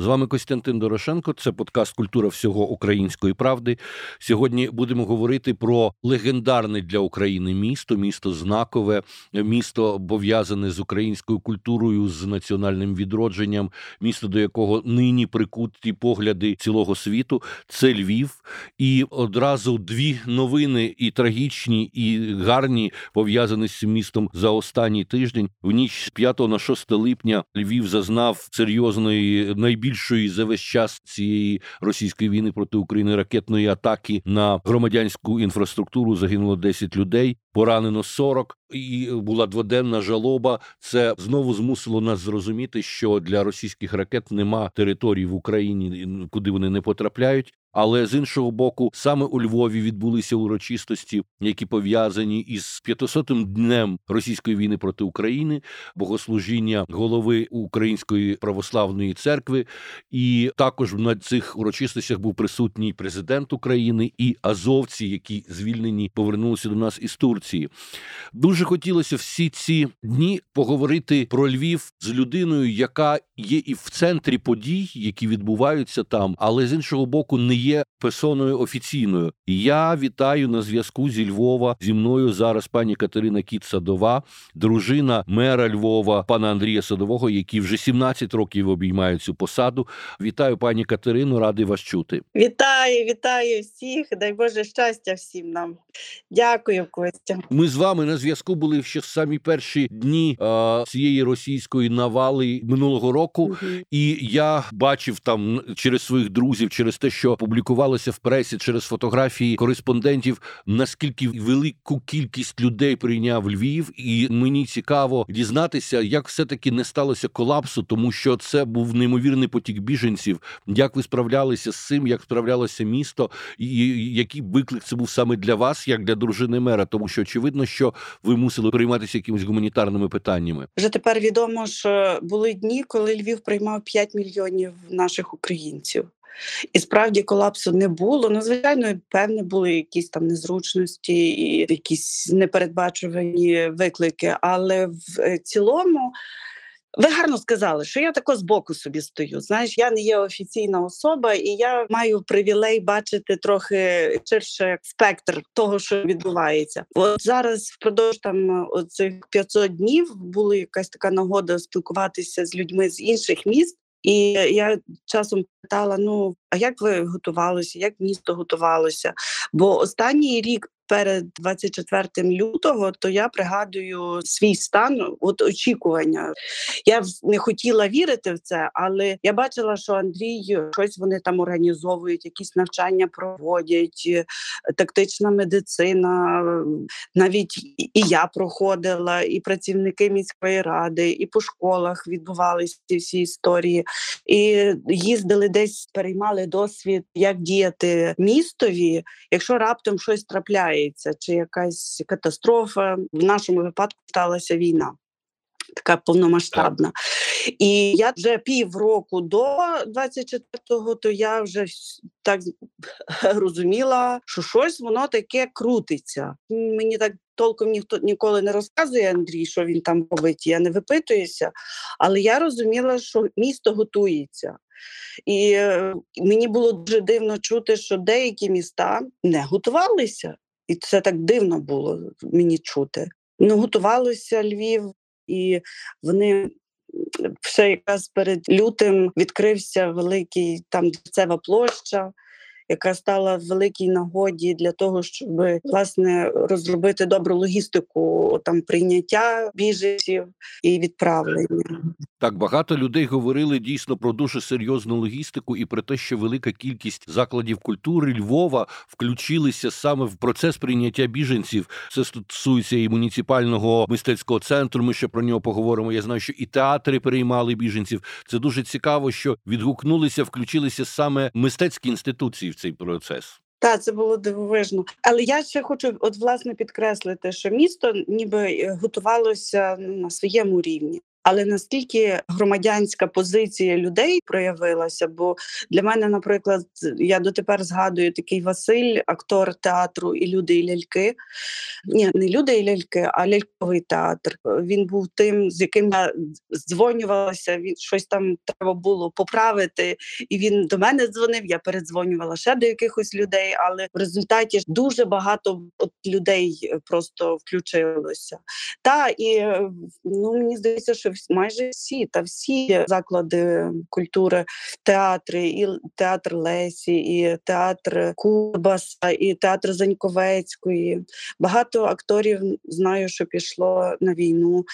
З вами Костянтин Дорошенко. Це подкаст Культура всього української правди. Сьогодні будемо говорити про легендарне для України місто, місто знакове, місто пов'язане з українською культурою, з національним відродженням, місто до якого нині прикуті погляди цілого світу. Це Львів, і одразу дві новини і трагічні, і гарні пов'язані з цим містом за останній тиждень. В ніч з 5 на 6 липня Львів зазнав серйозної найбільш найбільшої за весь час цієї російської війни проти України ракетної атаки на громадянську інфраструктуру загинуло 10 людей, поранено 40, і була дводенна жалоба. Це знову змусило нас зрозуміти, що для російських ракет нема території в Україні, куди вони не потрапляють. Але з іншого боку, саме у Львові відбулися урочистості, які пов'язані із 500-м днем російської війни проти України, богослужіння голови Української православної церкви, і також на цих урочистостях був присутній президент України і азовці, які звільнені повернулися до нас із Турції. Дуже хотілося всі ці дні поговорити про Львів з людиною, яка є і в центрі подій, які відбуваються там, але з іншого боку, не є персоною офіційною. Я вітаю на зв'язку зі Львова. Зі мною зараз пані Катерина Кіт Садова, дружина мера Львова, пана Андрія Садового, який вже 17 років обіймає цю посаду. Вітаю, пані Катерину, радий вас чути. Вітаю, вітаю всіх. Дай Боже щастя всім нам. Дякую, Костя. Ми з вами на зв'язку були ще в самі перші дні а, цієї російської навали минулого року, угу. і я бачив там через своїх друзів, через те, що публікувалося в пресі, через фотографії кореспондентів, наскільки велику кількість людей прийняв Львів, і мені цікаво дізнатися, як все таки не сталося колапсу, тому що це був неймовірний потік біженців. Як ви справлялися з цим, як справлялося місто, і який виклик це був саме для вас, як для дружини мера, тому що очевидно, що ви мусили прийматися якимись гуманітарними питаннями. Вже тепер відомо, що були дні, коли Львів приймав 5 мільйонів наших українців. І справді колапсу не було. Ну, звичайно, певне, були якісь там незручності і якісь непередбачувані виклики, але в е, цілому. Ви гарно сказали, що я тако збоку собі стою. Знаєш, я не є офіційна особа, і я маю привілей бачити трохи ширше спектр того, що відбувається. От зараз впродовж там оцих 500 днів була якась така нагода спілкуватися з людьми з інших міст. І я часом питала: ну а як ви готувалися, як місто готувалося? Бо останній рік перед 24 лютого, то я пригадую свій стан от очікування. Я не хотіла вірити в це, але я бачила, що Андрій щось вони там організовують, якісь навчання проводять, е, тактична медицина. Навіть і я проходила, і працівники міської ради, і по школах відбувалися ці всі історії, і їздили десь, переймали досвід, як діяти містові, якщо раптом щось трапляє відбувається, чи якась катастрофа. В нашому випадку сталася війна. Така повномасштабна. І я вже півроку до 24-го, то я вже так розуміла, що щось воно таке крутиться. Мені так толком ніхто ніколи не розказує Андрій, що він там робить. Я не випитуюся, але я розуміла, що місто готується. І е, мені було дуже дивно чути, що деякі міста не готувалися. І це так дивно було мені чути. Ну, готувалося Львів, і вони ще якраз перед лютим відкрився великий там дерцева площа яка стала в великій нагоді для того, щоб власне розробити добру логістику там прийняття біженців і відправлення. Так багато людей говорили дійсно про дуже серйозну логістику і про те, що велика кількість закладів культури Львова включилися саме в процес прийняття біженців. Це стосується і муніципального мистецького центру. Ми ще про нього поговоримо. Я знаю, що і театри приймали біженців. Це дуже цікаво, що відгукнулися, включилися саме мистецькі інституції в цей процес. Так, це було дивовижно. Але я ще хочу от власне підкреслити, що місто ніби е, готувалося на своєму рівні. Але наскільки громадянська позиція людей проявилася? Бо для мене, наприклад, я дотепер згадую такий Василь, актор театру і люди і ляльки. Ні, не люди і ляльки, а ляльковий театр. Він був тим, з яким я дзвонювалася. Він щось там треба було поправити. І він до мене дзвонив. Я передзвонювала ще до якихось людей, але в результаті дуже багато от людей просто включилося. Та і ну мені здається, що майже всі та всі заклади культури, театри, і театр Лесі, і театр Кубаса, і театр Заньковецької. Багато акторів знаю, що пішло на війну.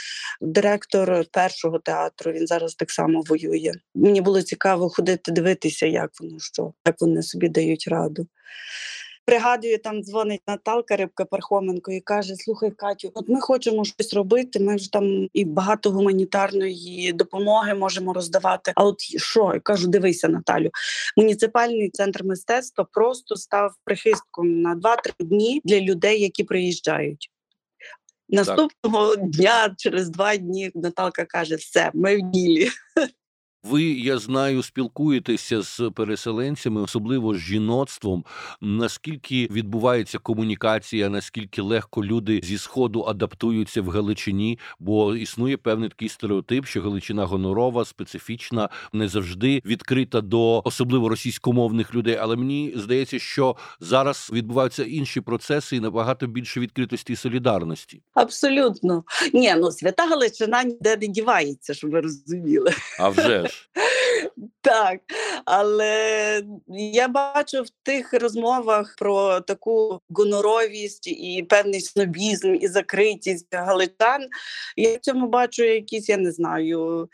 Директор першого театру він зараз так само воює. Мені було цікаво ходити дивитися, як воно що, як вони собі дають раду. Пригадую, там дзвонить Наталка Рибка Пархоменко і каже: Слухай, Катю, от ми хочемо щось робити. Ми ж там і багато гуманітарної допомоги можемо роздавати. А от що? Я кажу, дивися, Наталю, муніципальний центр мистецтва просто став прихистком на 2-3 дні для людей, які приїжджають. Наступного так. дня, через два дні, Наталка каже: все, ми в ділі. Ви, я знаю, спілкуєтеся з переселенцями, особливо з жіноцтвом. Наскільки відбувається комунікація, наскільки легко люди зі сходу адаптуються в Галичині? Бо існує певний такий стереотип, що Галичина гонорова, специфічна, не завжди відкрита до особливо російськомовних людей. Але мені здається, що зараз відбуваються інші процеси і набагато більше відкритості і солідарності. Абсолютно ні, ну свята Галичина ніде не дівається, щоб ви розуміли. А вже ж. Так, але я бачу в тих розмовах про таку гоноровість і певний снобізм і закритість галичан. Я в цьому бачу якісь, я не знаю,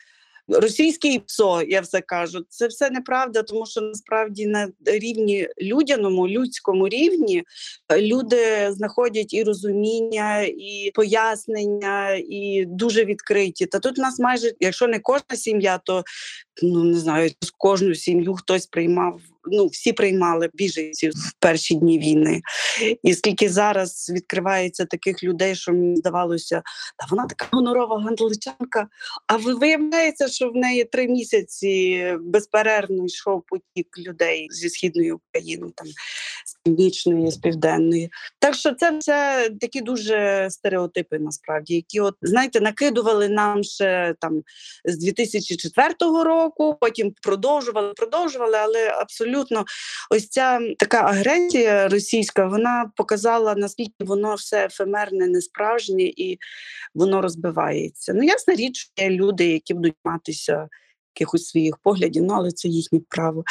російський ПСО, я все кажу, це все неправда, тому що насправді на рівні людяному, людському рівні е, люди знаходять і розуміння, і пояснення, і дуже відкриті. Та тут у нас майже, якщо не кожна сім'я, то ну не знаю, з кожну сім'ю хтось приймав ну всі приймали біженців в перші дні війни. І скільки зараз відкривається таких людей, що мені здавалося, та вона така гонорова гандличанка. А виявляється, що в неї три місяці безперервно йшов потік людей зі східної України, там з північної, з південної. Так що це все такі дуже стереотипи, насправді, які, от знаєте, накидували нам ще там з 2004 року, потім продовжували, продовжували, але абсолютно ось ця така агресія російська, вона показала наскільки воно все ефемерне, несправжнє і воно розбивається. Ну, ясна річ, є люди, які будуть матися якихось своїх поглядів, ну але це їхнє право.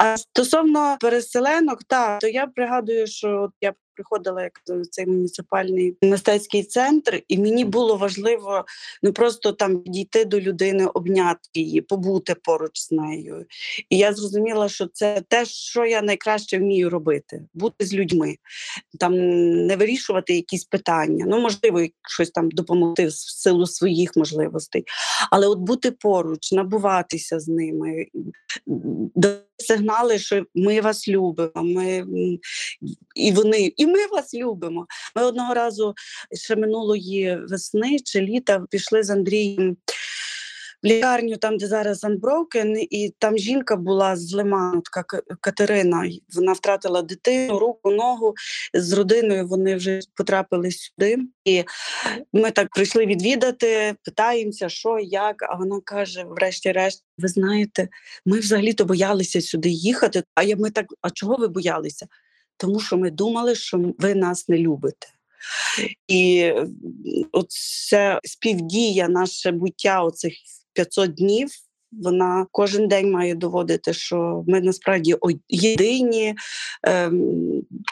А стосовно переселенок, так, то я пригадую, що от я приходила як цей муніципальний мистецький центр, і мені було важливо не просто там підійти до людини, обняти її, побути поруч з нею. І я зрозуміла, що це те, що я найкраще вмію робити бути з людьми, там не вирішувати якісь питання. Ну, можливо, щось там допомогти в силу своїх можливостей, але от бути поруч, набуватися з ними, сигнали, що ми вас любимо. Ми і вони, і ми вас любимо. Ми одного разу ще минулої весни чи літа пішли з Андрієм лікарню, там де зараз Unbroken, і там жінка була з Лиману, така Катерина. Вона втратила дитину, руку, ногу з родиною. Вони вже потрапили сюди. І ми так прийшли відвідати, питаємося, що, як. А вона каже: врешті-решт, ви знаєте, ми взагалі-то боялися сюди їхати. А я ми так, а чого ви боялися? Тому що ми думали, що ви нас не любите. І оце співдія, наше буття оцих 500 днів вона кожен день має доводити, що ми насправді єдині ем,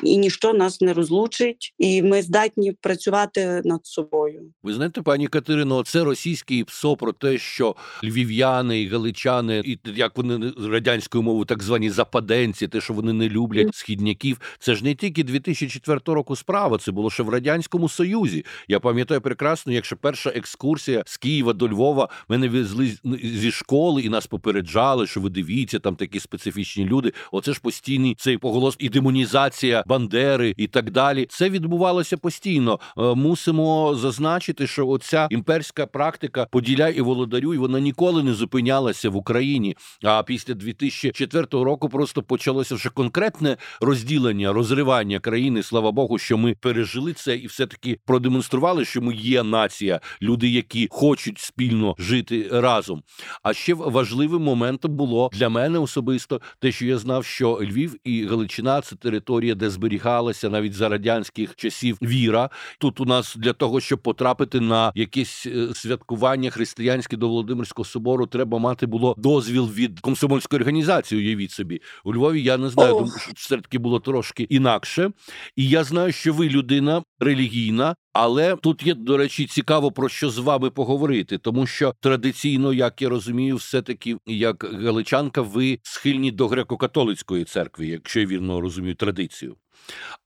і ніщо нас не розлучить, і ми здатні працювати над собою. Ви знаєте, пані Катерино, це російський ПСО про те, що львів'яни і галичани, і як вони радянською мовою, так звані западенці, те, що вони не люблять східняків, це ж не тільки 2004 року справа, це було ще в радянському союзі. Я пам'ятаю прекрасно, якщо перша екскурсія з Києва до Львова мене везли зі школи ніколи і нас попереджали, що ви дивіться, там такі специфічні люди. Оце ж постійний цей поголос і демонізація Бандери і так далі. Це відбувалося постійно. Е, мусимо зазначити, що оця імперська практика поділяй і володарюй, вона ніколи не зупинялася в Україні. А після 2004 року просто почалося вже конкретне розділення, розривання країни. Слава Богу, що ми пережили це і все таки продемонстрували, що ми є нація, люди, які хочуть спільно жити разом. А ще важливим моментом було для мене особисто те, що я знав, що Львів і Галичина це територія, де зберігалася навіть за радянських часів віра. Тут у нас для того, щоб потрапити на якесь е, святкування християнське до Володимирського собору, треба мати було дозвіл від комсомольської організації. Уявіть собі у Львові. Я не знаю, думаю, що все таки було трошки інакше. І я знаю, що ви людина релігійна, але тут є, до речі, цікаво про що з вами поговорити, тому що традиційно, як я розумію, все таки як галичанка, ви схильні до греко-католицької церкви, якщо я вірно розумію традицію.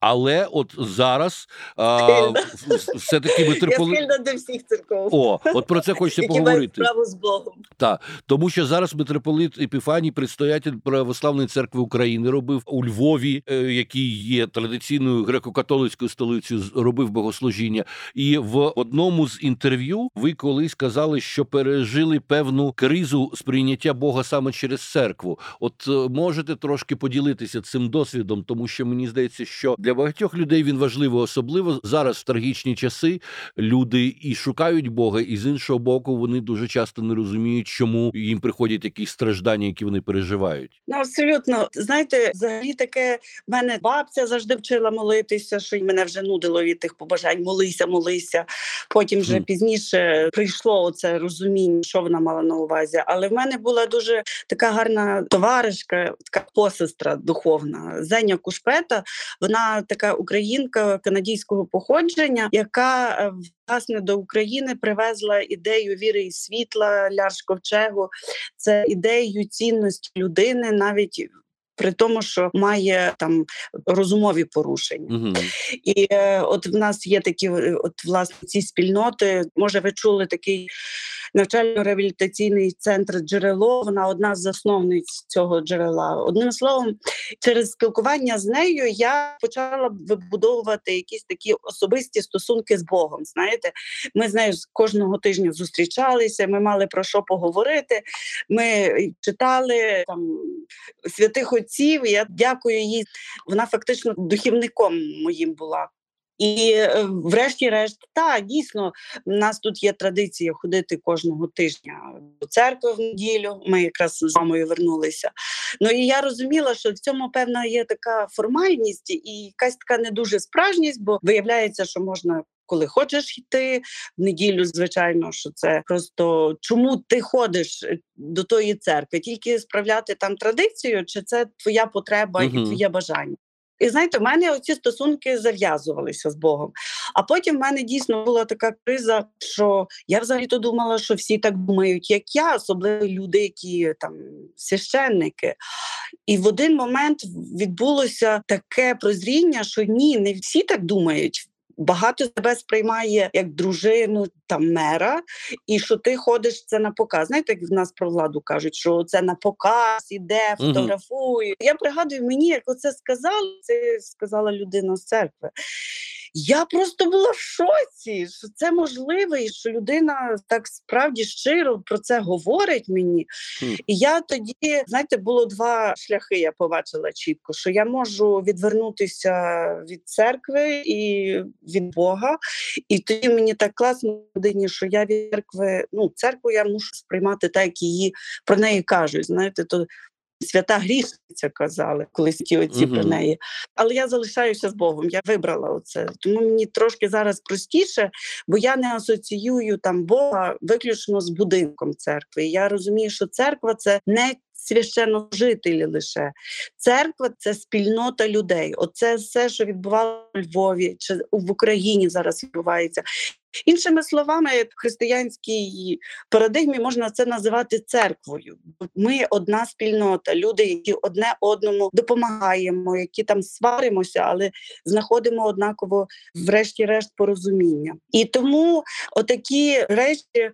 Але от зараз а, все таки митрополит... Я до всіх церков. О, от про це хочеться Які поговорити. справу з Богом. Так, тому що зараз митрополит Епіфаній, предстоятель православної церкви України, робив у Львові, е, який є традиційною греко-католицькою столицею, робив богослужіння. І в одному з інтерв'ю ви колись казали, що пережили певну кризу сприйняття Бога саме через церкву. От е, можете трошки поділитися цим досвідом, тому що мені здається, що для багатьох людей він важливий, особливо зараз в трагічні часи люди і шукають Бога, і з іншого боку, вони дуже часто не розуміють, чому їм приходять якісь страждання, які вони переживають. Ну абсолютно знаєте, взагалі таке в мене бабця завжди вчила молитися, що й мене вже нудило від тих побажань. Молися, молися. Потім вже mm. пізніше прийшло оце розуміння, що вона мала на увазі. Але в мене була дуже така гарна товаришка, така посестра духовна Зеня Кушпета. Вона така українка канадійського походження, яка е, власне до України привезла ідею віри і світла Ляш Ковчегу. Це ідею цінності людини навіть. При тому, що має там розумові порушення, угу. і е, от в нас є такі, от власне ці спільноти. Може, ви чули такий навчально-реабілітаційний центр джерело. Вона одна з засновниць цього джерела. Одним словом, через спілкування з нею я почала вибудовувати якісь такі особисті стосунки з Богом. Знаєте, ми з нею кожного тижня зустрічалися. Ми мали про що поговорити. Ми читали там святих отців. Я дякую їй. Вона фактично духівником моїм була. І, е, врешті-решт, так, дійсно, в нас тут є традиція ходити кожного тижня до церкви в неділю. Ми якраз з мамою вернулися. Ну і я розуміла, що в цьому певна є така формальність і якась така не дуже справжність, бо виявляється, що можна. Коли хочеш йти в неділю, звичайно, що це просто чому ти ходиш е, до тої церкви, тільки справляти там традицію, чи це твоя потреба угу. і твоє бажання? І знаєте, в мене оці стосунки зав'язувалися з Богом. А потім в мене дійсно була така криза, що я взагалі-то думала, що всі так думають, як я, особливо люди, які там священники. І в один момент відбулося таке прозріння, що ні, не всі так думають багато тебе сприймає як дружину там мера, і що ти ходиш це на показ. Знаєте, як в нас про владу кажуть, що це на показ іде, фотографує. Угу. Я пригадую мені, як оце сказали, це сказала людина з церкви. Я просто була в шоці, що це можливо, і що людина так справді щиро про це говорить мені. Mm. І я тоді, знаєте, було два шляхи. Я побачила чітко, що я можу відвернутися від церкви і від Бога. І тоді мені так класно людині, що я від церкви, ну церкву я мушу сприймати так, як її про неї кажуть. Знаєте, то свята грішниця казали, колись ті оці угу. про неї. Але я залишаюся з Богом. Я вибрала оце. Тому мені трошки зараз простіше, бо я не асоціюю там Бога виключно з будинком церкви. Я розумію, що церква це не священножителі лише церква це спільнота людей. Оце все, що відбувалося у Львові чи в Україні зараз відбувається. Іншими словами, в християнській парадигмі можна це називати церквою. Ми одна спільнота, люди, які одне одному допомагаємо, які там сваримося, але знаходимо однаково, врешті-решт, порозуміння. І тому отакі речі.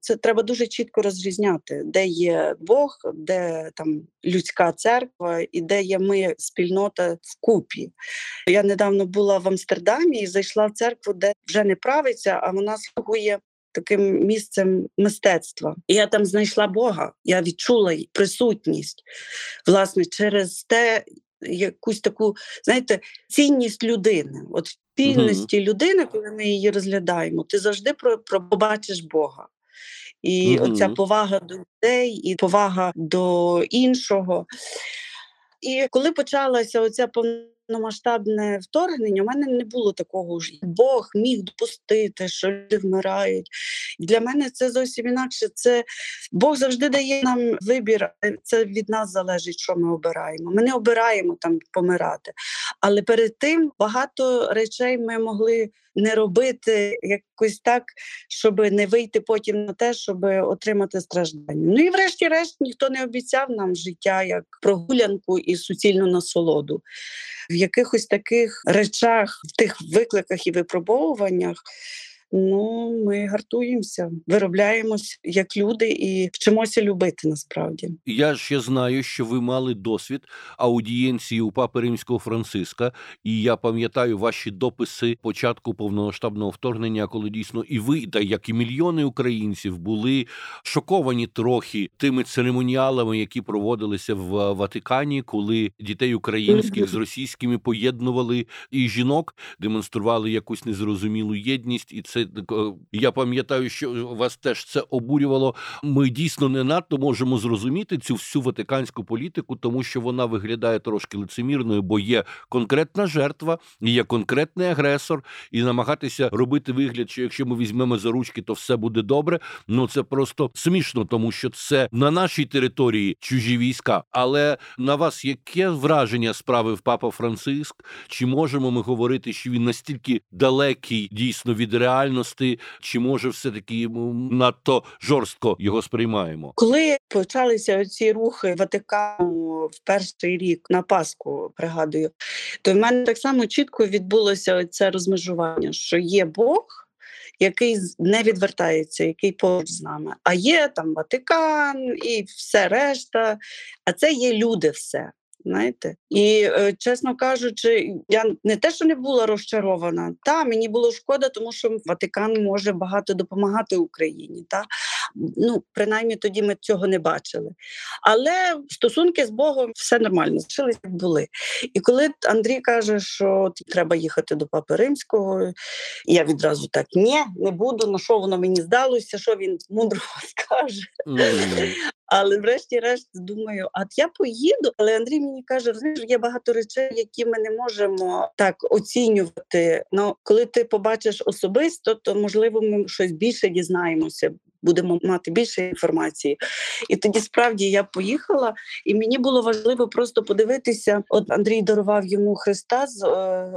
Це треба дуже чітко розрізняти, де є Бог, де там людська церква і де є ми спільнота в купі. Я недавно була в Амстердамі і зайшла в церкву, де вже не правиться, а вона слугує. Таким місцем мистецтва. І я там знайшла Бога, я відчула присутність, власне, через те, якусь таку, знаєте, цінність людини. От в цінності uh-huh. людини, коли ми її розглядаємо, ти завжди про побачиш Бога. І mm оця повага до людей, і повага до іншого. І коли почалася оця повномасштабне вторгнення, у мене не було такого ж Бог міг допустити, що люди вмирають. Для мене це зовсім інакше. Це Бог завжди дає нам вибір. Це від нас залежить, що ми обираємо. Ми не обираємо там помирати. Але перед тим багато речей ми могли не робити якось так, щоб не вийти потім на те, щоб отримати страждання. Ну і врешті-решт ніхто не обіцяв нам життя як прогулянку і суцільну насолоду. В якихось таких речах, в тих викликах і випробовуваннях. Ну, ми гартуємося, виробляємось як люди і вчимося любити насправді. Я ще знаю, що ви мали досвід аудієнції у папи римського Франциска, і я пам'ятаю ваші дописи початку повномасштабного вторгнення, коли дійсно і ви, та як і мільйони українців, були шоковані трохи тими церемоніалами, які проводилися в Ватикані, коли дітей українських з російськими поєднували і жінок, демонстрували якусь незрозумілу єдність, і це я пам'ятаю, що вас теж це обурювало. Ми дійсно не надто можемо зрозуміти цю всю ватиканську політику, тому що вона виглядає трошки лицемірною, бо є конкретна жертва, є конкретний агресор, і намагатися робити вигляд, що якщо ми візьмемо за ручки, то все буде добре. Ну це просто смішно, тому що це на нашій території чужі війська. Але на вас яке враження справив папа Франциск? Чи можемо ми говорити, що він настільки далекий дійсно від реальності? Реальності, чи може все таки надто жорстко його сприймаємо? Коли почалися ці рухи Ватикану в перший рік на Пасху, пригадую, то в мене так само чітко відбулося це розмежування, що є Бог. Який не відвертається, який поруч з нами, а є там Ватикан і все решта. А це є люди, все знаєте. І е, чесно кажучи, я не те, що не була розчарована, та мені було шкода, тому що Ватикан може багато допомагати Україні. Та ну принаймні тоді ми цього не бачили. Але стосунки з Богом все нормально, залишились як були. І коли Андрій каже, що треба їхати до Папи Римського, я відразу так ні, не буду. На що воно мені здалося, що він мудрого скаже. Mm. Але врешті-решт думаю, а я поїду. Але Андрій мені каже: знаєш, є багато речей, які ми не можемо так оцінювати. Ну коли ти побачиш особисто, то можливо ми щось більше дізнаємося. Будемо мати більше інформації, і тоді справді я поїхала, і мені було важливо просто подивитися. От Андрій дарував йому Христа з е,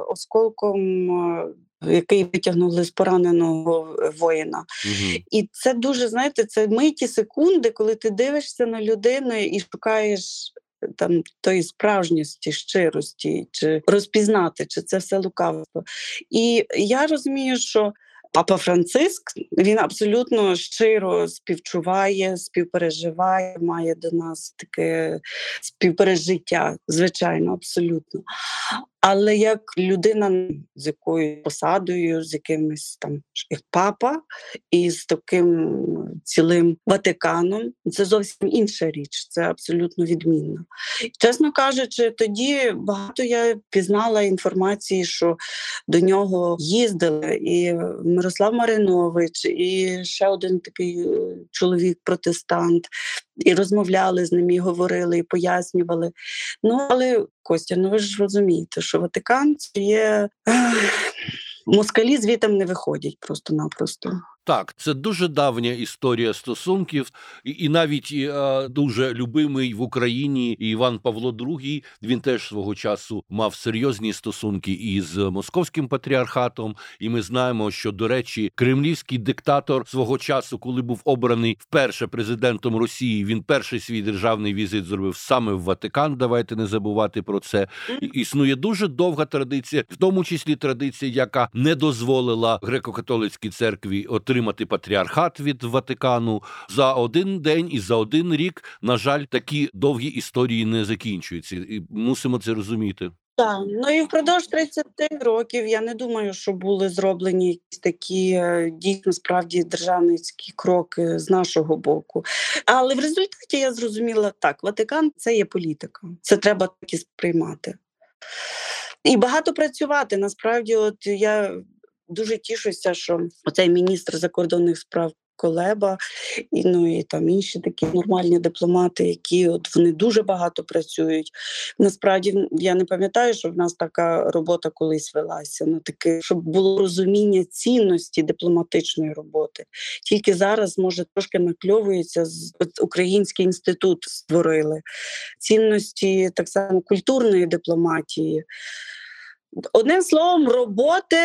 осколком е, який витягнули з пораненого воїна. Угу. І це дуже, знаєте, це миті секунди, коли ти дивишся на людину і шукаєш. Там тої справжньості, щирості, чи розпізнати, чи це все лукавство. І я розумію, що папа Франциск він абсолютно щиро співчуває, співпереживає, має до нас таке співпережиття, звичайно, абсолютно. Але як людина з якою посадою, з якимось там як папа, і з таким цілим Ватиканом, це зовсім інша річ, це абсолютно відмінно. Чесно кажучи, тоді багато я пізнала інформації, що до нього їздили і Мирослав Маринович, і ще один такий е, чоловік-протестант, і розмовляли з ним, і говорили, і пояснювали. Ну але Костя, ну ви ж розумієте, що Ватикан це є москалі звітом не виходять просто-напросто. Так, це дуже давня історія стосунків, і, і навіть е, дуже любимий в Україні Іван Павло II, Він теж свого часу мав серйозні стосунки із московським патріархатом. І ми знаємо, що до речі, кремлівський диктатор свого часу, коли був обраний вперше президентом Росії, він перший свій державний візит зробив саме в Ватикан. Давайте не забувати про це. І, існує дуже довга традиція, в тому числі традиція, яка не дозволила греко-католицькій церкві отримати отримати патріархат від Ватикану за один день і за один рік. На жаль, такі довгі історії не закінчуються, і мусимо це розуміти. Так, ну і впродовж 30 років я не думаю, що були зроблені якісь такі е, дійсно справді державницькі кроки з нашого боку. Але в результаті я зрозуміла так: Ватикан це є політика, це треба так і сприймати. І багато працювати. Насправді, от я дуже тішуся, що оцей міністр закордонних справ Колеба, і ну і там інші такі нормальні дипломати, які от вони дуже багато працюють. Насправді я не пам'ятаю, що в нас така робота колись велася. Ну таке, щоб було розуміння цінності дипломатичної роботи. Тільки зараз може трошки накльовується з Український інститут створили цінності так само культурної дипломатії. Одним словом, роботи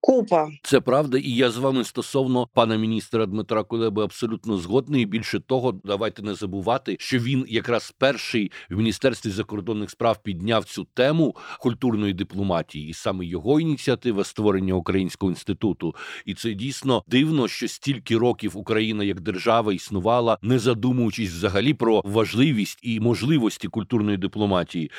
купа. Це правда, і я з вами стосовно пана міністра Дмитра Кулеби абсолютно згодний. Більше того, давайте не забувати, що він якраз перший в міністерстві закордонних справ підняв цю тему культурної дипломатії, і саме його ініціатива створення українського інституту. І це дійсно дивно, що стільки років Україна як держава існувала, не задумуючись взагалі про важливість і можливості культурної дипломатії.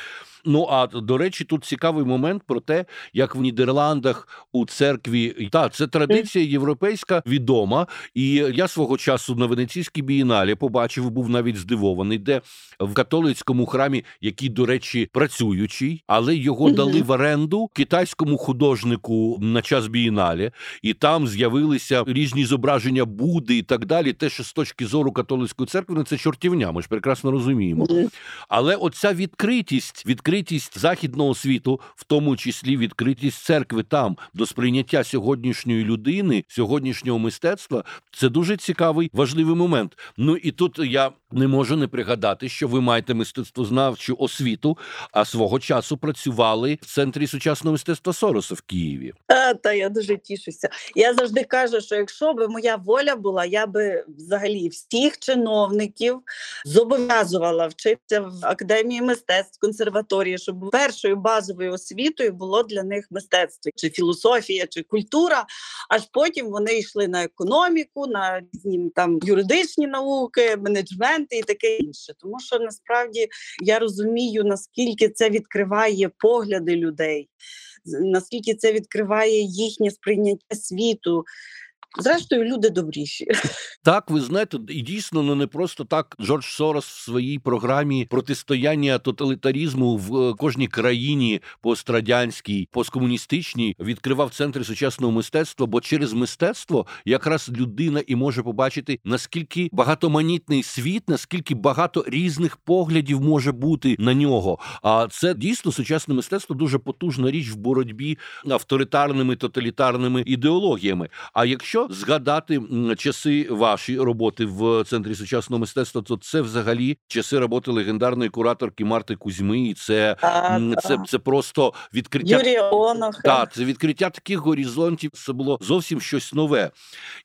Ну а до речі, тут цікавий момент про те, як в Нідерландах у церкві та це традиція європейська відома. І я свого часу на венеційській бієналі побачив, був навіть здивований, де в католицькому храмі, який, до речі, працюючий, але його дали в оренду китайському художнику на час бієналі, і там з'явилися різні зображення Буди і так далі. Те, що з точки зору католицької церкви, ну, це чортівня. Ми ж прекрасно розуміємо. Але оця відкритість, відкритість відкритість західного світу, в тому числі відкритість церкви там до сприйняття сьогоднішньої людини, сьогоднішнього мистецтва, це дуже цікавий важливий момент. Ну і тут я не можу не пригадати, що ви маєте мистецтвознавчу освіту, а свого часу працювали в центрі сучасного мистецтва Сороса в Києві. А, Та я дуже тішуся. Я завжди кажу, що якщо б моя воля була, я би взагалі всіх чиновників зобов'язувала вчитися в академії мистецтв консерваторії щоб першою базовою освітою було для них мистецтво, чи філософія, чи культура. Аж потім вони йшли на економіку, на різні там юридичні науки, менеджменти і таке інше. Тому що насправді я розумію, наскільки це відкриває погляди людей, наскільки це відкриває їхнє сприйняття світу. Зрештою, люди добріші. Так, ви знаєте, і дійсно ну не просто так. Джордж Сорос в своїй програмі протистояння тоталітарізму в е, кожній країні пострадянській, посткомуністичній відкривав центри сучасного мистецтва, бо через мистецтво якраз людина і може побачити наскільки багатоманітний світ, наскільки багато різних поглядів може бути на нього. А це дійсно сучасне мистецтво дуже потужна річ в боротьбі авторитарними тоталітарними ідеологіями. А якщо згадати часи вашої роботи в центрі сучасного мистецтва, то це взагалі часи роботи легендарної кураторки Марти Кузьми. І це це, це просто відкриття Юрія Оноха. Так, це відкриття таких горизонтів. Це було зовсім щось нове.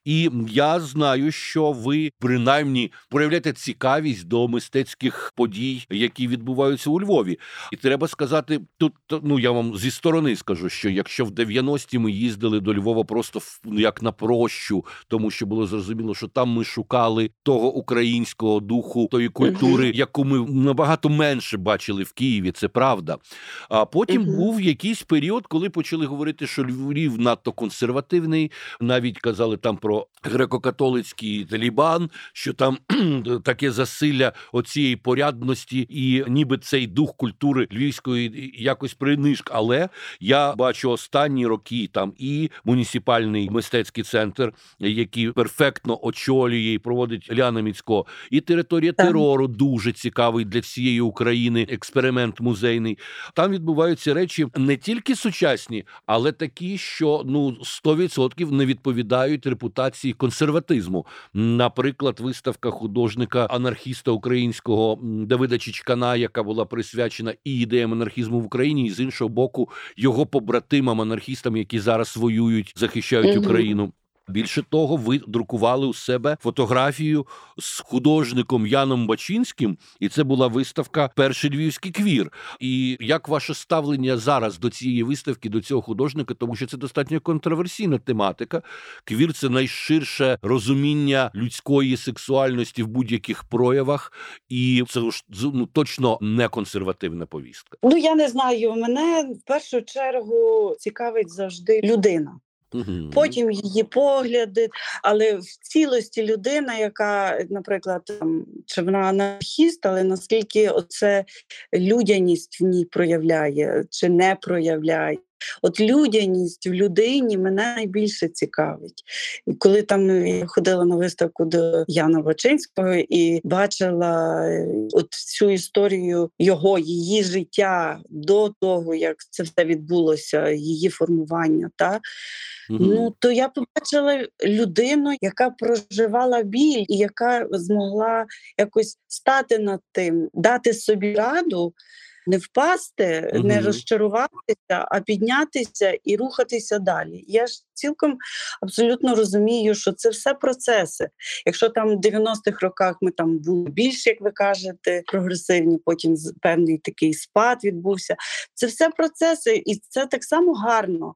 І я знаю, що ви принаймні проявляєте цікавість до мистецьких подій, які відбуваються у Львові. І треба сказати, тут ну я вам зі сторони скажу, що якщо в 90-ті ми їздили до Львова просто як на прощу, площу, тому що було зрозуміло, що там ми шукали того українського духу, тої культури, яку ми набагато менше бачили в Києві. Це правда. А потім був якийсь період, коли почали говорити, що Львів надто консервативний. Навіть казали там про греко-католицький талібан, що там таке засилля оцієї порядності, і ніби цей дух культури львівської якось принижк. Але я бачу останні роки там і муніципальний мистецький центр центр, який перфектно очолює і проводить Ляна Міцько, і територія терору дуже цікавий для всієї України. Експеримент музейний. Там відбуваються речі не тільки сучасні, але такі, що ну 100% не відповідають репутації консерватизму. Наприклад, виставка художника анархіста українського Давида Чичкана, яка була присвячена і ідеям анархізму в Україні, і з іншого боку, його побратимам анархістам, які зараз воюють, захищають Україну. Більше того, ви друкували у себе фотографію з художником Яном Бачинським, і це була виставка Перший львівський квір. І як ваше ставлення зараз до цієї виставки, до цього художника, тому що це достатньо контроверсійна тематика. Квір це найширше розуміння людської сексуальності в будь-яких проявах, і це ж ну, точно не консервативна повістка. Ну я не знаю. Мене в першу чергу цікавить завжди людина. Угу. Потім її погляди, але в цілості людина, яка, наприклад, там чи вона анархіст, але наскільки оце людяність в ній проявляє чи не проявляє. От людяність в людині мене найбільше цікавить. І коли там я ходила на виставку до Яна Вачинського і бачила е, от цю історію його, її життя до того, як це все відбулося, її формування. Та? Угу. Ну то я побачила людину, яка проживала біль і яка змогла якось стати над тим, дати собі раду не впасти, угу. не розчаруватися, а піднятися і рухатися далі. Я ж цілком абсолютно розумію, що це все процеси. Якщо там в 90-х роках ми там були більш, як ви кажете, прогресивні, потім певний такий спад відбувся. Це все процеси, і це так само гарно.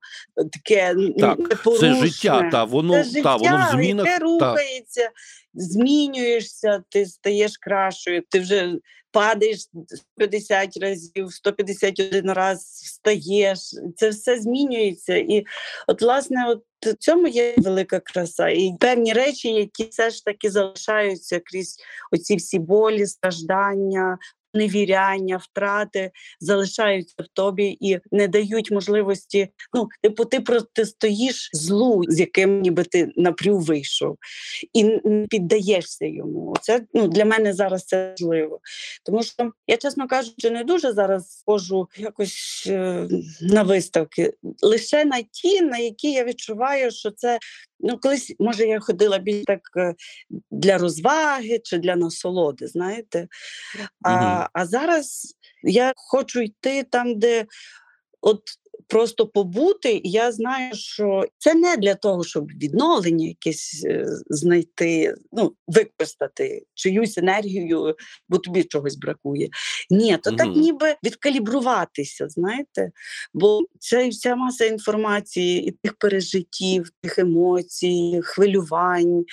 Таке так, Це життя, та воно це життя, та воно в змінах яке рухається, змінюєшся, ти стаєш кращою, ти вже падаєш 50 разів, 151 раз встаєш. Це все змінюється. І от, власне, от в цьому є велика краса. І певні речі, які все ж таки залишаються крізь оці всі болі, страждання, невіряння, втрати залишаються в тобі і не дають можливості. Ну, типу, ти протистоїш злу, з яким ніби ти напрю вийшов, і не піддаєшся йому. Це ну для мене зараз це важливо. Тому що я, чесно кажучи, не дуже зараз схожу якось е, на виставки, лише на ті, на які я відчуваю, що це Ну, колись, може, я ходила більш так е, для розваги чи для насолоди, знаєте. А, А зараз я хочу йти там, де от просто побути, і я знаю, що це не для того, щоб відновлення якесь е, знайти, ну, використати чиюсь енергію, бо тобі чогось бракує. Ні, то угу. так ніби відкалібруватися, знаєте, бо це вся маса інформації, і тих пережиттів, тих емоцій, хвилювань,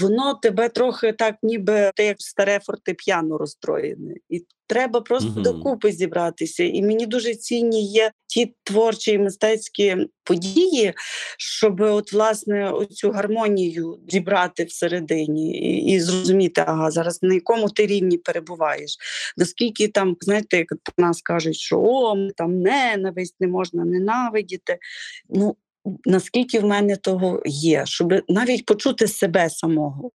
воно тебе трохи так, ніби ти як старе фортепіано розстроєне. І Треба просто угу. докупи зібратися. І мені дуже цінні є ті творчі і мистецькі події, щоб от власне оцю гармонію зібрати всередині і, і зрозуміти, ага, зараз на якому ти рівні перебуваєш. Наскільки там, знаєте, як нас кажуть, що о, там ненависть не можна ненавидіти. Ну, Наскільки в мене того є, щоб навіть почути себе самого.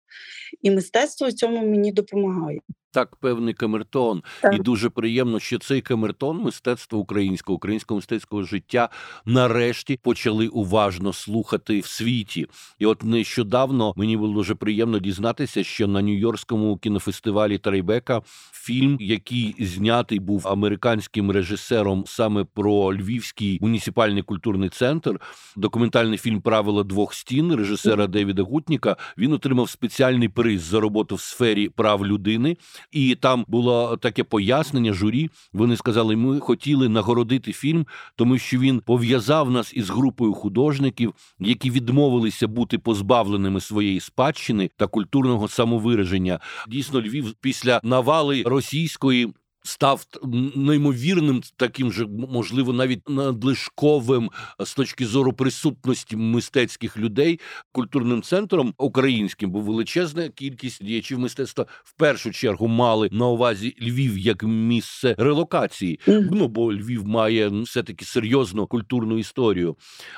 І мистецтво в цьому мені допомагає так певний камертон, так. і дуже приємно, що цей камертон мистецтва українського, українського мистецького життя нарешті почали уважно слухати в світі. І от нещодавно мені було дуже приємно дізнатися, що на Нью-Йоркському кінофестивалі Трайбека фільм, який знятий був американським режисером саме про Львівський муніципальний культурний центр, документальний фільм Правила двох стін режисера Девіда Гутніка. Він отримав спеціальний приз за роботу в сфері прав людини. І там було таке пояснення журі. Вони сказали, ми хотіли нагородити фільм, тому що він пов'язав нас із групою художників, які відмовилися бути позбавленими своєї спадщини та культурного самовираження. Дійсно, Львів після навали російської став неймовірним, таким же, можливо, навіть надлишковим з точки зору присутності мистецьких людей культурним центром українським, бо величезна кількість діячів мистецтва в першу чергу мали на увазі Львів як місце релокації. Ну бо Львів має все таки серйозну культурну історію.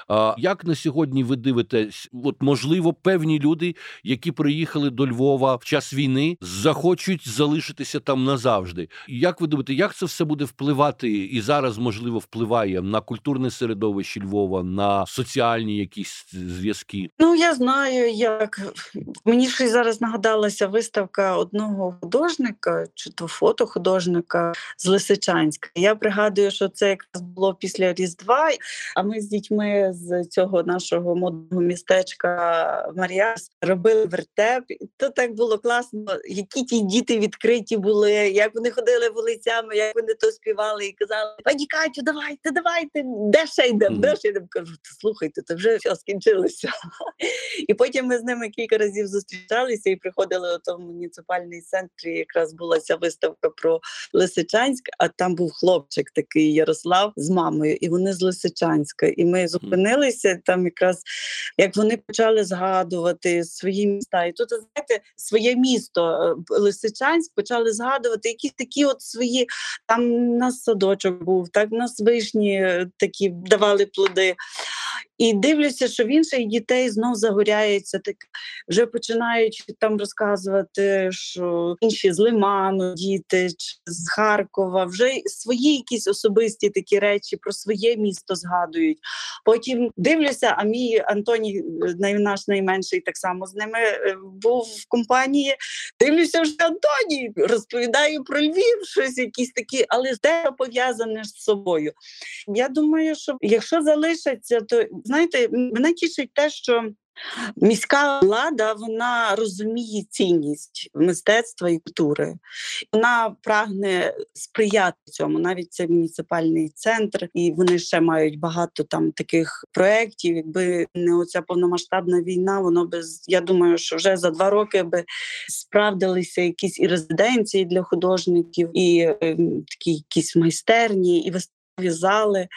А як на сьогодні ви дивитесь, от можливо, певні люди, які приїхали до Львова в час війни, захочуть залишитися там назавжди. Як як ви думаєте, як це все буде впливати і зараз можливо впливає на культурне середовище Львова, на соціальні якісь зв'язки? Ну я знаю, як мені ще зараз нагадалася виставка одного художника, чи то фотохудожника з Лисичанська. Я пригадую, що це якраз було після Різдва. А ми з дітьми з цього нашого модного містечка Маріас робили вертеп. То так було класно. Які ті діти відкриті були, як вони ходили вулицями, як вони то співали і казали: Пані Катю, давайте, давайте, де ще йдемо, де ще йдемо. Кажу, слухайте, то вже все скінчилося. І потім ми з ними кілька разів зустрічалися і приходили тому муніципальний центрі. Якраз була ця виставка про Лисичанськ, а там був хлопчик такий Ярослав з мамою, і вони з Лисичанська. І ми зупинилися там, якраз як вони почали згадувати свої міста. І тут знаєте, своє місто е, Лисичанськ почали згадувати якісь такі от свої. Там у нас садочок був, так у нас вишні е, такі давали плоди. І дивлюся, що в інших дітей знов загоряється, так вже починають там розказувати, що інші з Лиману, діти чи з Харкова, вже свої якісь особисті такі речі про своє місто згадують. Потім дивлюся, а мій Антоній, наш найменший, так само з ними е, був в компанії. Дивлюся, вже Антоній розповідаю про Львів, щось якісь такі, але те пов'язане з собою. Я думаю, що якщо залишаться, то знаєте, мене тішить те, що міська влада вона розуміє цінність мистецтва і культури. Вона прагне сприяти цьому. Навіть це муніципальний центр, і вони ще мають багато там таких проєктів. Якби не оця повномасштабна війна, воно би я думаю, що вже за два роки би справдилися якісь і резиденції для художників, і е, такі якісь майстерні, і виставі зали.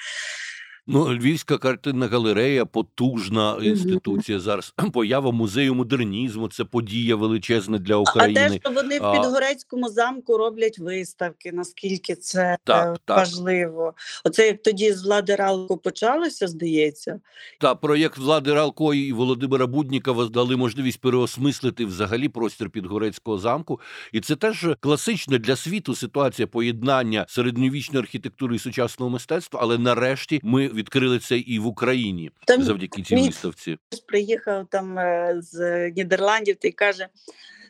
Ну, Львівська картинна галерея, потужна інституція. Зараз поява музею модернізму. Це подія величезна для України. А те, що вони в Підгорецькому замку роблять виставки. Наскільки це так, так. важливо? Оце як тоді з влади Ралко почалося, здається. Так, проєкт влади Ралко і Володимира Буднікова дали можливість переосмислити взагалі простір Підгорецького замку, і це теж класична для світу ситуація поєднання середньовічної архітектури і сучасного мистецтва, але нарешті ми відкрили це і в Україні там завдяки цій виставці. Приїхав там е, з Нідерландів та й каже.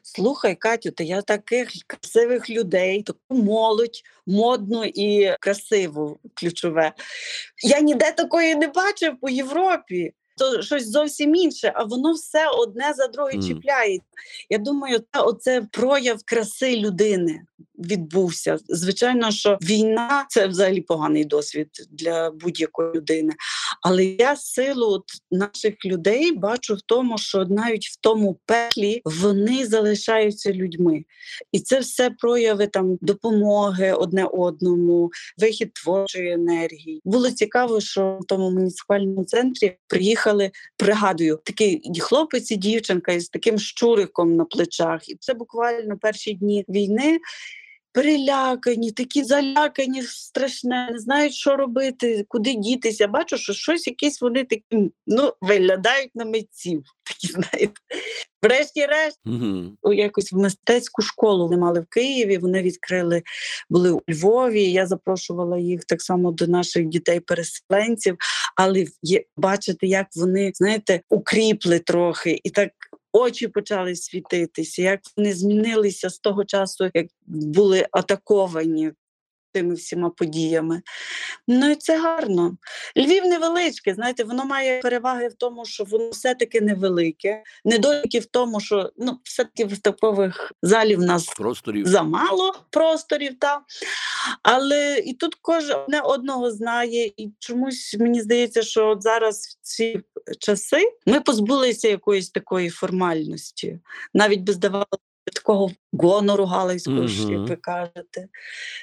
Слухай, Катю, та я таких красивих людей, таку молодь, модну і красиву ключове. Я ніде такої не бачив по Європі. То щось зовсім інше, а воно все одне за друге mm. чіпляє. Я думаю, це оце прояв краси людини відбувся. Звичайно, що війна це взагалі поганий досвід для будь-якої людини. Але я силу наших людей бачу в тому, що навіть в тому пеклі вони залишаються людьми, і це все прояви там допомоги одне одному, вихід творчої енергії. Було цікаво, що в тому муніципальному центрі приїхали. Пригадую, такий хлопець і дівчинка із таким щуриком на плечах, і це буквально перші дні війни перелякані, такі залякані, страшне, не знають, що робити, куди дітися. Бачу, що щось якесь вони такі ну, виглядають на митців. Такі, знаєте. Врешті-решт, угу. якось в мистецьку школу вони мали в Києві. Вони відкрили, були у Львові. Я запрошувала їх так само до наших дітей-переселенців, але є бачити, як вони знаєте, укріпли трохи і так очі почали світитися, як вони змінилися з того часу, як були атаковані тими всіма подіями. Ну і це гарно. Львів невеличке, знаєте, воно має переваги в тому, що воно все-таки невелике. Недоліки в тому, що ну, все-таки виставкових залів у нас просторів замало просторів. Та. Але і тут кожен одного знає, і чомусь мені здається, що от зараз в ці часи ми позбулися якоїсь такої формальності. Навіть би здавалося такого гонору галицького, uh-huh. як ви кажете,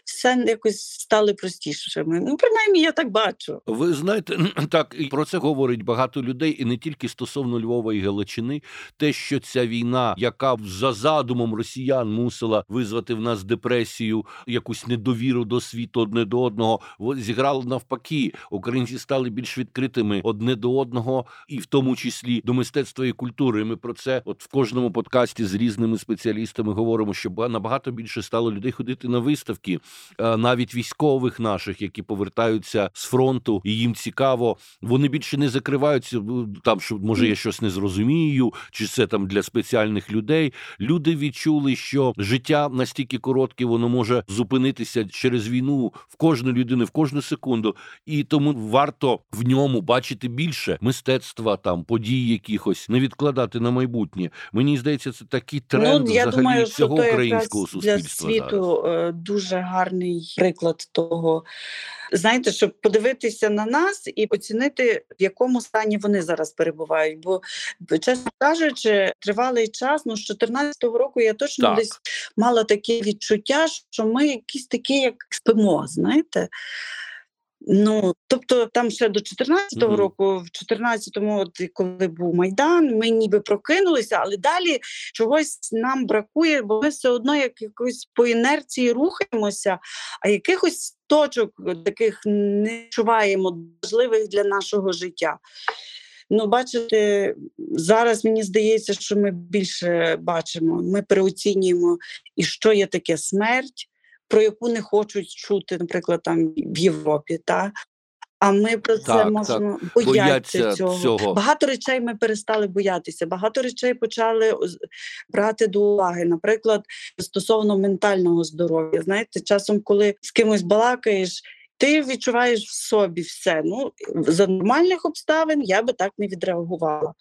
все якось стали простішими. Ну, принаймні, я так бачу. Ви знаєте, так і про це говорить багато людей, і не тільки стосовно Львова і Галичини, те, що ця війна, яка за задумом росіян мусила визвати в нас депресію, якусь недовіру до світу одне до одного, зіграла навпаки. Українці стали більш відкритими одне до одного, і в тому числі до мистецтва і культури. Ми про це, от в кожному подкасті з різними спеціалістами говоримо говоримо, що набагато більше стало людей ходити на виставки, е, навіть військових наших, які повертаються з фронту, і їм цікаво. Вони більше не закриваються там, що може я щось не зрозумію, чи це там для спеціальних людей. Люди відчули, що життя настільки коротке, воно може зупинитися через війну в кожну людину, в кожну секунду, і тому варто в ньому бачити більше мистецтва, там подій, якихось не відкладати на майбутнє. Мені здається, це такий тренд ну, я взагалі думаю, цього що українського суспільства для світу зараз. Е, дуже гарний приклад того. Знаєте, щоб подивитися на нас і оцінити, в якому стані вони зараз перебувають. Бо, чесно кажучи, тривалий час, ну з 14 року я точно так. десь мала таке відчуття, що ми якісь такі, як спимо, знаєте. Ну тобто, там ще до 14-го mm-hmm. року, в 14-му, от коли був майдан, ми ніби прокинулися, але далі чогось нам бракує, бо ми все одно як якось по інерції рухаємося, а якихось точок таких не чуваємо важливих для нашого життя. Ну, бачите, зараз мені здається, що ми більше бачимо, ми переоцінюємо, і що є таке смерть про яку не хочуть чути, наприклад, там в Європі. Та? А ми про це так, можемо так. боятися цього. цього. Багато речей ми перестали боятися. Багато речей почали брати до уваги. Наприклад, стосовно ментального здоров'я. Знаєте, часом, коли з кимось балакаєш. Ти відчуваєш в собі все. Ну за нормальних обставин я би так не відреагувала.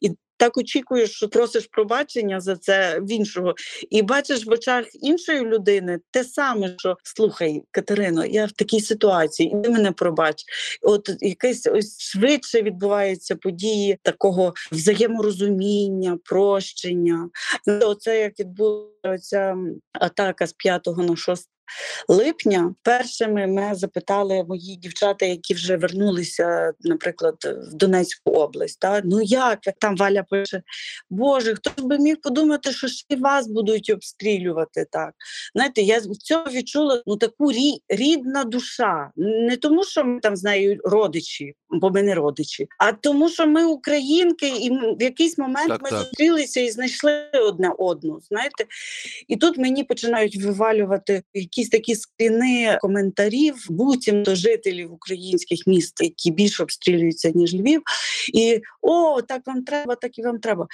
І так очікуєш, що просиш пробачення за це в іншого, і бачиш в очах іншої людини те саме, що слухай, Катерино, я в такій ситуації, і мене пробач. От якесь ось швидше відбуваються події такого взаєморозуміння, прощення. Оце як відбулася атака з 5 на 6 липня першими мене запитали мої дівчата, які вже вернулися, наприклад, в Донецьку область. Та? Ну як там Валя пише, Боже, хто би міг подумати, що ще вас будуть обстрілювати так? Знаєте, я в цього відчула ну таку рі, рідна душа. Не тому, що ми там з нею родичі, бо ми не родичі, а тому, що ми українки, і в якийсь момент так, ми так. зустрілися і знайшли одне одну. Знаєте, і тут мені починають вивалювати якісь такі скріни коментарів, буцімто жителів українських міст, які більше обстрілюються ніж Львів, і о, так вам треба, так і вам треба.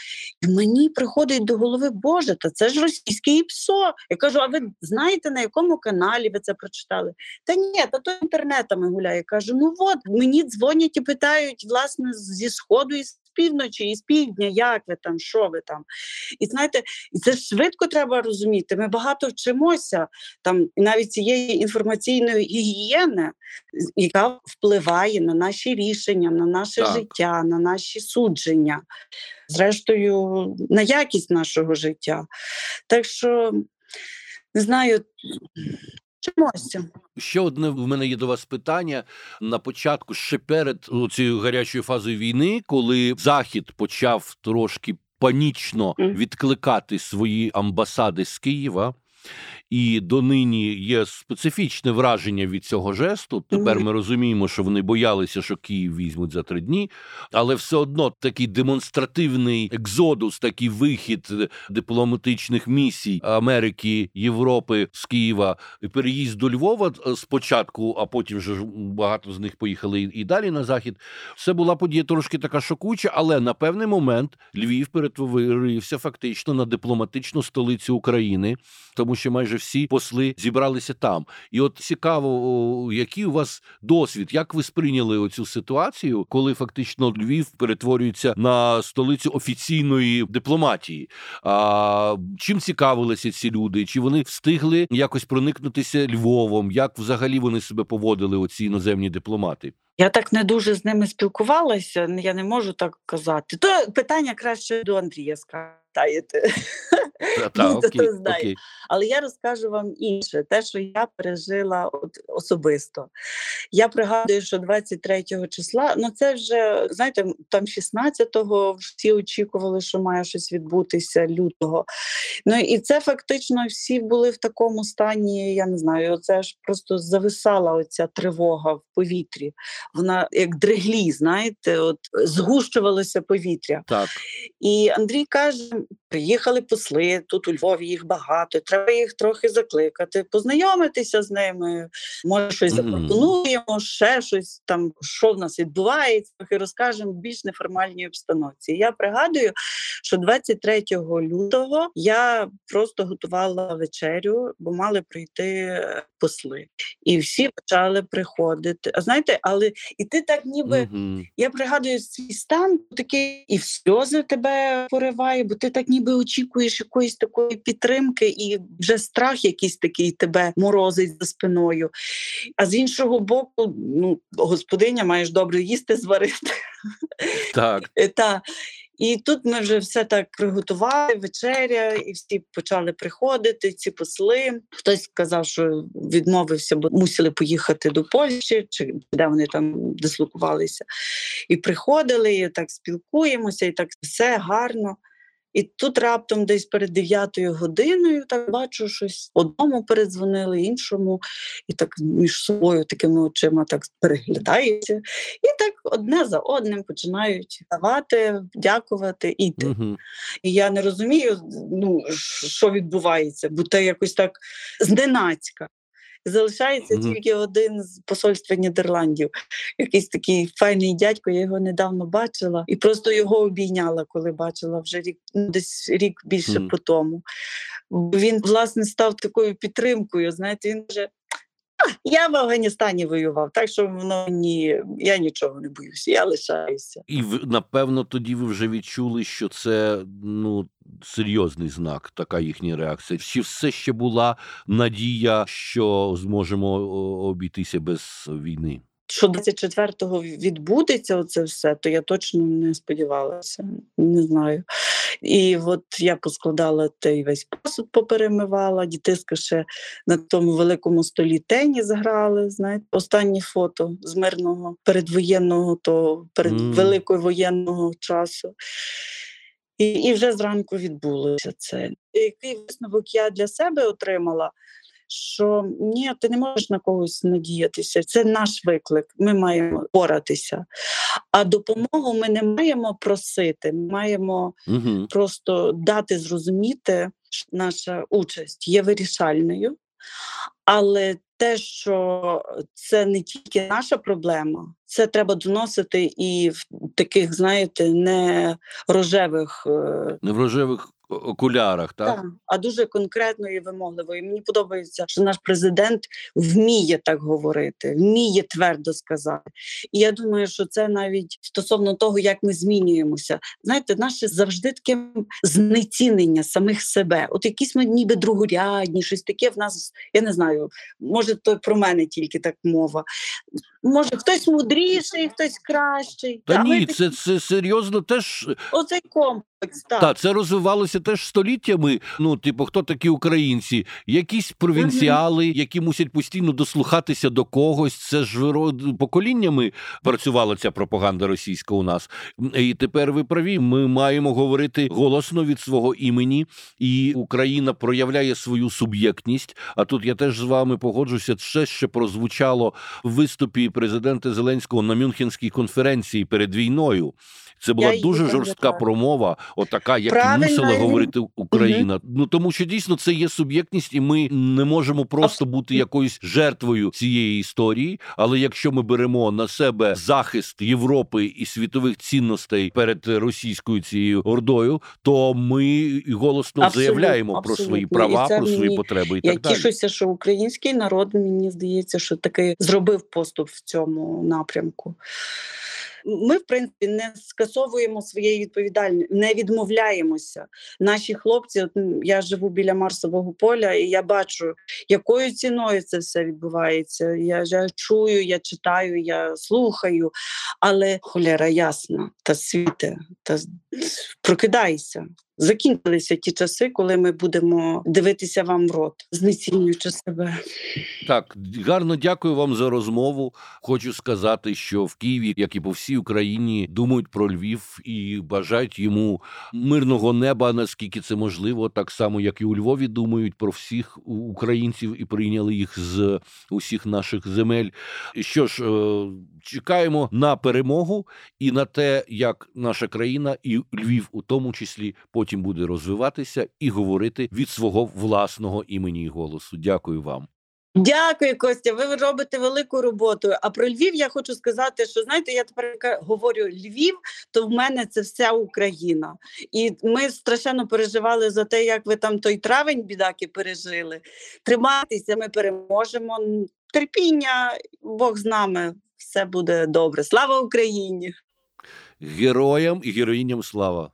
І мені приходить до голови Боже, та це ж російське ПСО. Я кажу: а ви знаєте на якому каналі ви це прочитали? Та ні, та то інтернетами гуляє. Я кажу: ну от мені дзвонять і питають власне зі сходу і півночі і з півдня, як ви там, що ви там. І знаєте, і це швидко треба розуміти. Ми багато вчимося там, навіть цієї інформаційної гігієни, яка впливає на наші рішення, на наше так. життя, на наші судження, зрештою, на якість нашого життя. Так що не знаю. Чомусь. Ще одне в мене є до вас питання на початку, ще перед цією гарячою фазою війни, коли Захід почав трошки панічно відкликати свої амбасади з Києва і донині є специфічне враження від цього жесту. Тепер ми розуміємо, що вони боялися, що Київ візьмуть за три дні, але все одно такий демонстративний екзодус, такий вихід дипломатичних місій Америки, Європи з Києва, переїзд до Львова е, спочатку, а потім вже багато з них поїхали і далі на захід. Це була подія трошки така шокуюча, але на певний момент Львів перетворився фактично на дипломатичну столицю України, тому що майже всі посли зібралися там. І от цікаво, який у вас досвід, як ви сприйняли оцю ситуацію, коли фактично Львів перетворюється на столицю офіційної дипломатії? А чим цікавилися ці люди? Чи вони встигли якось проникнутися Львовом? Як взагалі вони себе поводили? Оці іноземні дипломати? Я так не дуже з ними спілкувалася, я не можу так казати. То питання краще до Андрія скатаєте. Та, окей, окей. Але я розкажу вам інше, те, що я пережила от особисто. Я пригадую, що 23 числа, ну це вже, знаєте, там 16-го всі очікували, що має щось відбутися лютого. Ну і це фактично всі були в такому стані, я не знаю, це ж просто зависала оця тривога в повітрі вона як дреглі, знаєте, от згущувалося повітря. Так. І Андрій каже: doesn't Приїхали посли, тут у Львові їх багато. Треба їх трохи закликати, познайомитися з ними. Може, щось запропонуємо, ще щось там, що в нас відбувається, трохи розкажемо в більш неформальній обстановці. Я пригадую, що 23 лютого я просто готувала вечерю, бо мали прийти посли, і всі почали приходити. А знаєте, але і ти так, ніби я пригадую свій стан, такий і в сльози тебе пориває, бо ти так ніби ніби очікуєш якоїсь такої підтримки, і вже страх якийсь такий тебе морозить за спиною. А з іншого боку, ну, господиня маєш добре їсти, зварити. Так. Е, та. І тут ми вже все так приготували, вечеря, і всі почали приходити. Ці посли. Хтось сказав, що відмовився, бо мусили поїхати до Польщі, чи де вони там дислокувалися. І приходили, і так спілкуємося, і так все гарно. І тут раптом десь перед дев'ятою годиною так бачу щось одному передзвонили, іншому, і так між собою такими очима так переглядаються. І так одне за одним починають давати, дякувати і йти. Угу. І я не розумію, ну що відбувається, бо це якось так зненацька. Залишається mm-hmm. тільки один з посольства Нідерландів. Якийсь такий файний дядько, я його недавно бачила і просто його обійняла, коли бачила вже рік, ну, десь рік більше mm-hmm. по тому. Він, власне, став такою підтримкою. Знаєте, він вже. Я в Афганістані воював, так що воно ні, я нічого не боюся, я лишаюся. І напевно тоді ви вже відчули, що це ну серйозний знак, така їхня реакція. Чи все ще була надія, що зможемо обійтися без війни? Що 24-го відбудеться оце все, то я точно не сподівалася, не знаю. І от я поскладала той весь посуд, поперемивала, дітиська ще на тому великому столі теніс грали. Знаєте, останнє фото з мирного передвоєнного, то перед mm. великою воєнного часу. І і вже зранку відбулося це. Який висновок я для себе отримала? Що ні, ти не можеш на когось надіятися. Це наш виклик. Ми маємо боратися. А допомогу ми не маємо просити. Ми маємо угу. просто дати зрозуміти, що наша участь є вирішальною. Але те, що це не тільки наша проблема, це треба доносити і в таких, знаєте, не рожевих е, не в рожевих окулярах, так? так а дуже конкретно і вимогливо. І Мені подобається, що наш президент вміє так говорити, вміє твердо сказати. І я думаю, що це навіть стосовно того, як ми змінюємося. Знаєте, наше завжди таке знецінення самих себе. От якісь ми ніби другорядні, щось таке в нас. Я не знаю, може то про мене тільки так мова. Може, хтось мудріший, хтось кращий. Та, Та ні, це, це серйозно теж. Оцей комплекс. Так, Та, це розвивалося теж століттями. Ну, типу, хто такі українці? Якісь провінціали, які мусять постійно дослухатися до когось. Це ж поколіннями працювала ця пропаганда російська у нас. І тепер ви праві. Ми маємо говорити голосно від свого імені, і Україна проявляє свою суб'єктність. А тут я теж з вами погоджуся. Це ще прозвучало в виступі президента Зеленського на Мюнхенській конференції перед війною. Це була Я дуже жорстка промова, отака, як Правильно. мусила говорити Україна. Угу. Ну тому що дійсно це є суб'єктність, і ми не можемо просто бути якоюсь жертвою цієї історії. Але якщо ми беремо на себе захист Європи і світових цінностей перед російською цією ордою, то ми голосно абсолютно, заявляємо абсолютно. про свої права, про свої потреби. І Я так далі. тішуся, що український народ мені здається, що таки зробив поступ в цьому напрямку. Ми, в принципі, не скасовуємо своєї відповідальності, не відмовляємося. Наші хлопці, от я живу біля Марсового поля, і я бачу, якою ціною це все відбувається. Я, я чую, я читаю, я слухаю, але холера ясна, та світе, та прокидайся. Закінчилися ті часи, коли ми будемо дивитися вам в рот, знецінюючи себе. Так, гарно дякую вам за розмову. Хочу сказати, що в Києві, як і по всій всій Україні думають про Львів і бажають йому мирного неба, наскільки це можливо, так само як і у Львові думають про всіх українців і прийняли їх з усіх наших земель. Що ж, е, чекаємо на перемогу і на те, як наша країна і Львів, у тому числі, потім буде розвиватися і говорити від свого власного імені і голосу. Дякую вам. Дякую, Костя. Ви робите велику роботу. А про Львів я хочу сказати, що знаєте, я тепер говорю Львів, то в мене це вся Україна. І ми страшенно переживали за те, як ви там той травень бідаки пережили. Тримайтеся, ми переможемо. Терпіння, Бог з нами, все буде добре. Слава Україні! Героям і героїням слава!